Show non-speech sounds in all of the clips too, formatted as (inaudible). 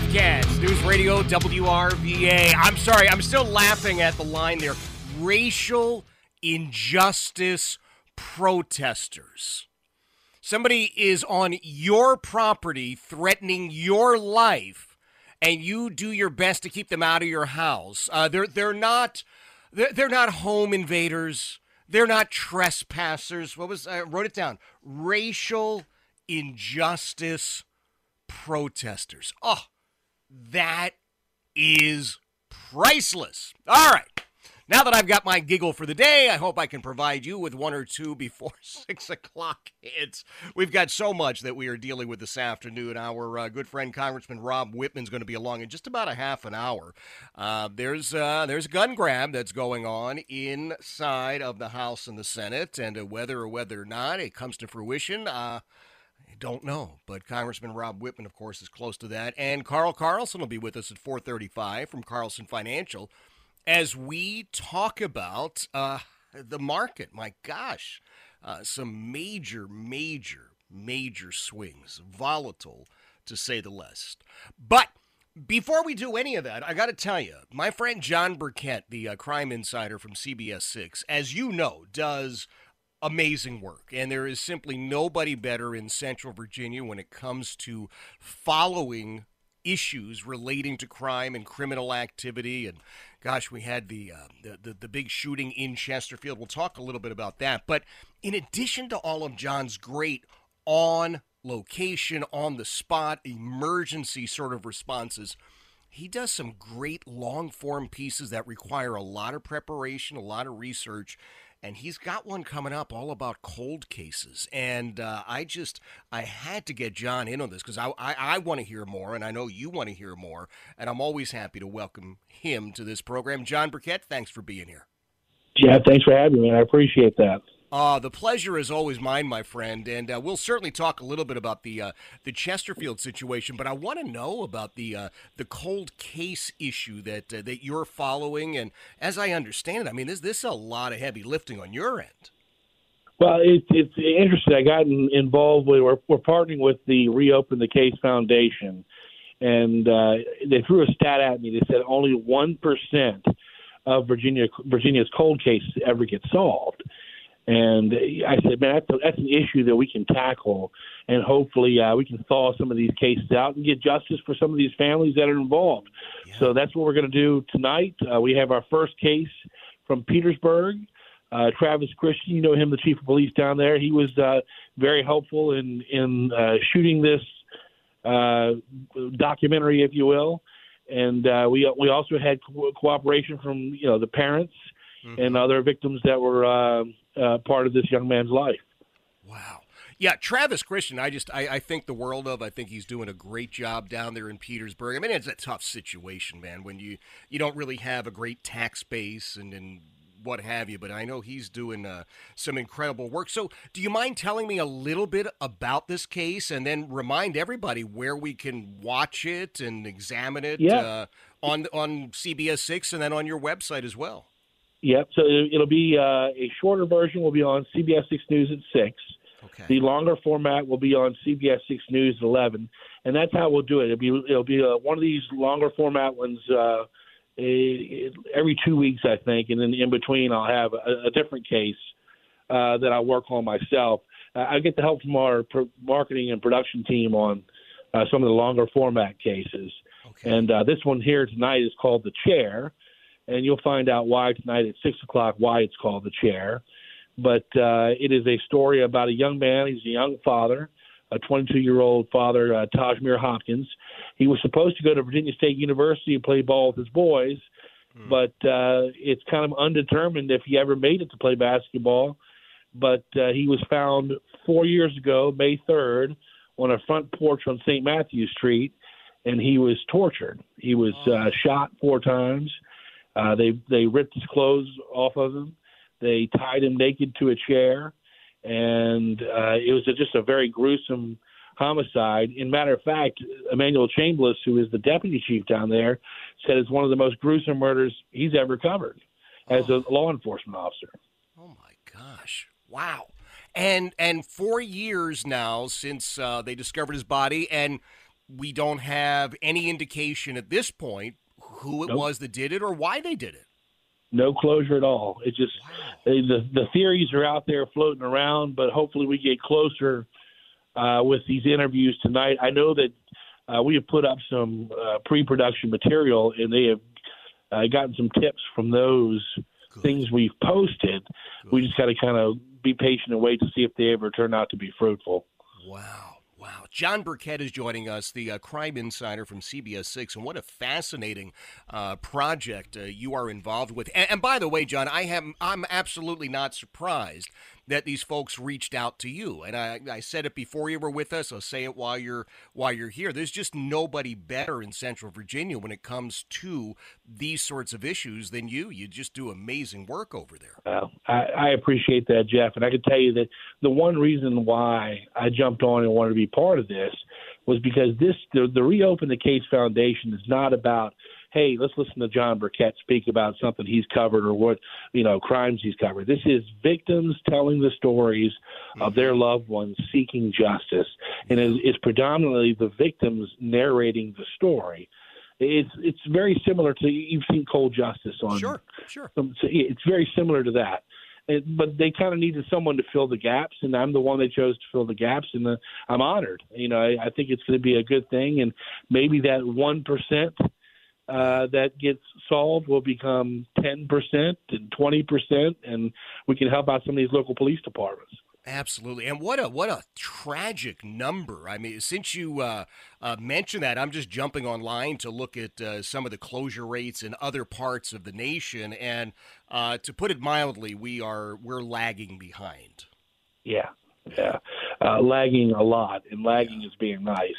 Katz, News Radio WRVA. I'm sorry, I'm still laughing at the line there. Racial injustice protesters. Somebody is on your property threatening your life, and you do your best to keep them out of your house. Uh, they're they're not they're, they're not home invaders. They're not trespassers. What was I wrote it down? Racial injustice protesters. Oh, that is priceless. All right. Now that I've got my giggle for the day, I hope I can provide you with one or two before (laughs) six o'clock hits. We've got so much that we are dealing with this afternoon. Our uh, good friend Congressman Rob Wittman's going to be along in just about a half an hour. Uh, there's uh, there's a gun grab that's going on inside of the House and the Senate, and uh, whether or whether or not it comes to fruition. Don't know, but Congressman Rob Wittman, of course, is close to that, and Carl Carlson will be with us at 4:35 from Carlson Financial as we talk about uh, the market. My gosh, uh, some major, major, major swings, volatile to say the least. But before we do any of that, I got to tell you, my friend John Burkett, the uh, crime insider from CBS 6, as you know, does amazing work. And there is simply nobody better in Central Virginia when it comes to following issues relating to crime and criminal activity. And gosh, we had the, uh, the, the the big shooting in Chesterfield. We'll talk a little bit about that. But in addition to all of John's great on location, on the spot, emergency sort of responses. He does some great long form pieces that require a lot of preparation, a lot of research, and he's got one coming up all about cold cases. And uh, I just I had to get John in on this because I I, I want to hear more, and I know you want to hear more, and I'm always happy to welcome him to this program. John Burkett, thanks for being here. Yeah, thanks for having me. I appreciate that. Uh, the pleasure is always mine, my friend, and uh, we'll certainly talk a little bit about the uh, the Chesterfield situation. But I want to know about the uh, the cold case issue that uh, that you're following, and as I understand it, I mean, this this is a lot of heavy lifting on your end. Well, it, it's interesting. I got involved with we're, we're partnering with the Reopen the Case Foundation, and uh, they threw a stat at me. They said only one percent of Virginia Virginia's cold cases ever get solved. And I said, man, that's, a, that's an issue that we can tackle, and hopefully uh, we can thaw some of these cases out and get justice for some of these families that are involved. Yeah. So that's what we're going to do tonight. Uh, we have our first case from Petersburg. Uh, Travis Christian, you know him, the chief of police down there. He was uh, very helpful in in uh, shooting this uh, documentary, if you will. And uh, we we also had co- cooperation from you know the parents mm-hmm. and other victims that were uh, uh, part of this young man's life. Wow. Yeah, Travis Christian, I just I, I think the world of. I think he's doing a great job down there in Petersburg. I mean, it's a tough situation, man, when you you don't really have a great tax base and and what have you. But I know he's doing uh, some incredible work. So, do you mind telling me a little bit about this case, and then remind everybody where we can watch it and examine it yeah. uh, on on CBS Six, and then on your website as well? Yep. So it'll be uh, a shorter version will be on CBS Six News at six. Okay. The longer format will be on CBS Six News at eleven, and that's how we'll do it. It'll be it'll be uh, one of these longer format ones. Uh, every two weeks, I think, and then in between, I'll have a, a different case uh, that I work on myself. Uh, I get the help from our pro- marketing and production team on uh, some of the longer format cases. Okay. And uh, this one here tonight is called The Chair, and you'll find out why tonight at 6 o'clock why it's called The Chair. But uh, it is a story about a young man. He's a young father, a 22 year old father, uh, Tajmir Hopkins. He was supposed to go to Virginia State University and play ball with his boys, hmm. but uh, it's kind of undetermined if he ever made it to play basketball. But uh, he was found four years ago, May 3rd, on a front porch on St. Matthew Street, and he was tortured. He was uh, shot four times. Uh, they they ripped his clothes off of him. They tied him naked to a chair, and uh, it was a, just a very gruesome homicide. In matter of fact, Emmanuel Chambliss, who is the deputy chief down there, said it's one of the most gruesome murders he's ever covered as a law enforcement officer. Oh my gosh! Wow. And and four years now since uh, they discovered his body, and we don't have any indication at this point who it nope. was that did it or why they did it. No closure at all. It just wow. the the theories are out there floating around, but hopefully we get closer uh, with these interviews tonight. I know that uh, we have put up some uh, pre-production material, and they have uh, gotten some tips from those Good. things we've posted. Good. We just got to kind of be patient and wait to see if they ever turn out to be fruitful. Wow. Wow. John Burkett is joining us, the uh, crime insider from CBS 6. And what a fascinating uh, project uh, you are involved with. And, and, by the way, John, I am, I'm absolutely not surprised that these folks reached out to you. And I, I said it before you were with us. I'll say it while you're while you're here. There's just nobody better in Central Virginia when it comes to these sorts of issues than you. You just do amazing work over there. Well, I, I appreciate that, Jeff. And I can tell you that the one reason why I jumped on and wanted to be part of this was because this the, the Reopen the Case Foundation is not about – hey, let's listen to John Burkett speak about something he's covered or what, you know, crimes he's covered. This is victims telling the stories mm-hmm. of their loved ones seeking justice. And it's predominantly the victims narrating the story. It's it's very similar to you've seen Cold Justice on. Sure, sure. It's very similar to that. It, but they kind of needed someone to fill the gaps, and I'm the one they chose to fill the gaps, and the, I'm honored. You know, I, I think it's going to be a good thing, and maybe that one percent uh, that gets solved will become 10% and 20%, and we can help out some of these local police departments. Absolutely, and what a what a tragic number. I mean, since you uh, uh, mentioned that, I'm just jumping online to look at uh, some of the closure rates in other parts of the nation, and uh, to put it mildly, we are we're lagging behind. Yeah, yeah, uh, lagging a lot, and lagging is being nice.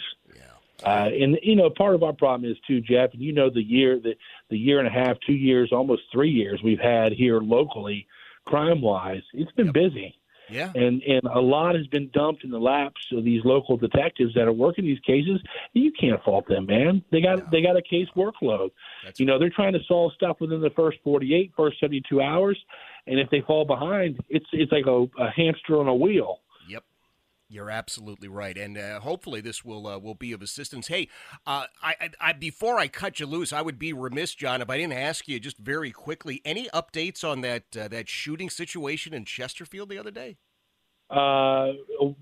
Uh, and you know, part of our problem is too, Jeff. And you know, the year the the year and a half, two years, almost three years we've had here locally, crime wise, it's been yep. busy. Yeah. And and a lot has been dumped in the laps of these local detectives that are working these cases. You can't fault them, man. They got no. they got a case workload. That's you know, they're trying to solve stuff within the first 48, first 72 hours, and if they fall behind, it's it's like a, a hamster on a wheel. You're absolutely right, and uh, hopefully this will uh, will be of assistance. Hey, uh, I, I, I, before I cut you loose, I would be remiss, John, if I didn't ask you just very quickly any updates on that uh, that shooting situation in Chesterfield the other day. Uh,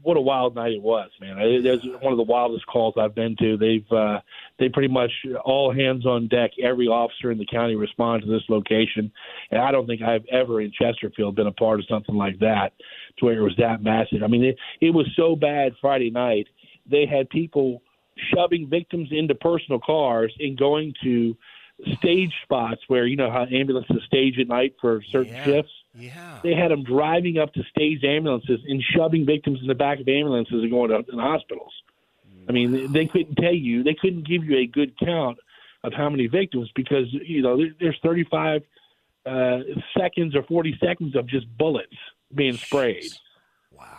what a wild night it was, man! It was one of the wildest calls I've been to. They've uh, they pretty much all hands on deck. Every officer in the county responded to this location, and I don't think I've ever in Chesterfield been a part of something like that, to where it was that massive. I mean, it, it was so bad Friday night. They had people shoving victims into personal cars and going to stage spots where you know how ambulances stage at night for certain yeah. shifts yeah. They had them driving up to staged ambulances and shoving victims in the back of ambulances and going to, hospitals. Wow. I mean, they couldn't tell you, they couldn't give you a good count of how many victims because, you know, there's 35 uh, seconds or 40 seconds of just bullets being sprayed. Jeez. Wow.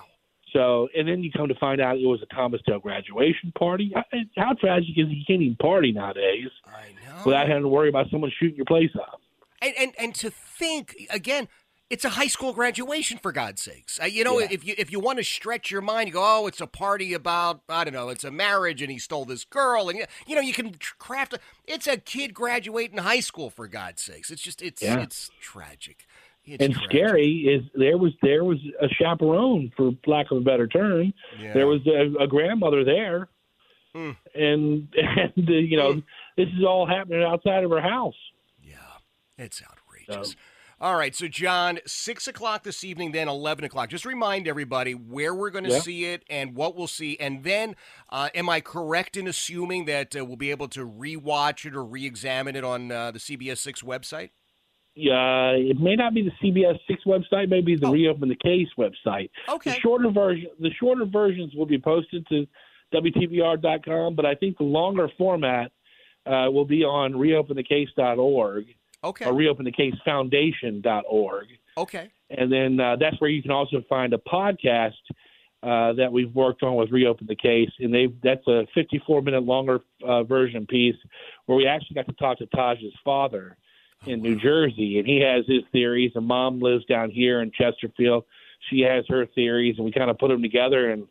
So, and then you come to find out it was a Thomas Dale graduation party. How tragic is it you can't even party nowadays I know. without having to worry about someone shooting your place up? And, and, and to think, again, it's a high school graduation for God's sakes. Uh, you know, yeah. if you if you want to stretch your mind, you go, oh, it's a party about I don't know, it's a marriage, and he stole this girl, and you know, you can craft. A, it's a kid graduating high school for God's sakes. It's just it's yeah. it's tragic. It's and tragic. scary is there was there was a chaperone, for lack of a better term. Yeah. There was a, a grandmother there, mm. and and uh, you know mm. this is all happening outside of her house. Yeah, it's outrageous. So, all right, so John, six o'clock this evening, then eleven o'clock. Just remind everybody where we're going to see it and what we'll see, and then, uh, am I correct in assuming that uh, we'll be able to rewatch it or re-examine it on uh, the CBS Six website? Yeah, it may not be the CBS Six website, maybe the oh. Reopen the Case website. Okay. The shorter version, the shorter versions will be posted to WTVR.com, but I think the longer format uh, will be on reopenthecase.org Okay. Or reopenthecasefoundation.org. Okay. And then uh, that's where you can also find a podcast uh, that we've worked on with Reopen the Case, and they that's a 54 minute longer uh, version piece where we actually got to talk to Taj's father in New Jersey, and he has his theories. And mom lives down here in Chesterfield; she has her theories, and we kind of put them together, and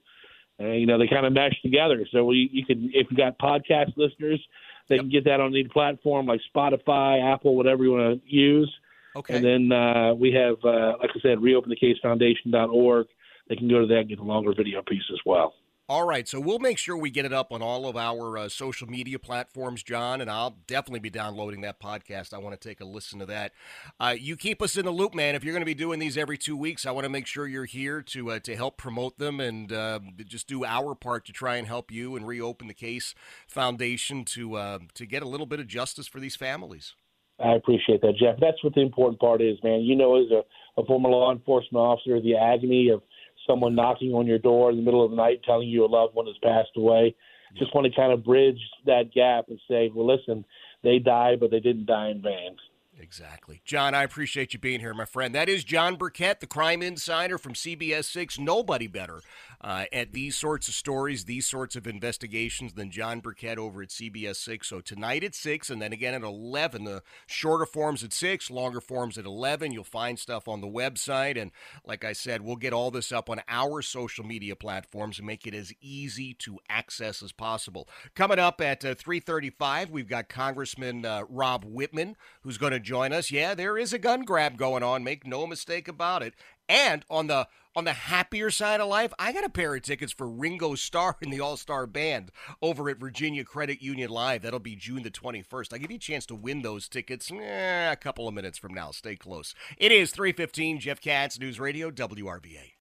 uh, you know they kind of mesh together. So we you can if you got podcast listeners they yep. can get that on any platform like Spotify, Apple, whatever you want to use. Okay. And then uh, we have, uh, like I said, reopenthecasefoundation.org. They can go to that and get the longer video piece as well. All right, so we'll make sure we get it up on all of our uh, social media platforms, John, and I'll definitely be downloading that podcast. I want to take a listen to that. Uh, you keep us in the loop, man. If you're going to be doing these every two weeks, I want to make sure you're here to uh, to help promote them and uh, just do our part to try and help you and reopen the case foundation to uh, to get a little bit of justice for these families. I appreciate that, Jeff. That's what the important part is, man. You know, as a, a former law enforcement officer, the agony of someone knocking on your door in the middle of the night telling you a loved one has passed away. Just want to kind of bridge that gap and say, well, listen, they died, but they didn't die in vain. Exactly. John, I appreciate you being here, my friend. That is John Burkett, the crime insider from CBS 6. Nobody better uh, at these sorts of stories, these sorts of investigations than John Burkett over at CBS 6. So tonight at 6 and then again at 11. The shorter forms at 6, longer forms at 11. You'll find stuff on the website. And like I said, we'll get all this up on our social media platforms and make it as easy to access as possible. Coming up at uh, 335, we've got Congressman uh, Rob Wittman, who's going to join us. Yeah, there is a gun grab going on. Make no mistake about it. And on the on the happier side of life, I got a pair of tickets for Ringo Starr and the All Star Band over at Virginia Credit Union Live. That'll be June the 21st. I'll give you a chance to win those tickets eh, a couple of minutes from now. Stay close. It is 315 Jeff Katz, News Radio, WRVA.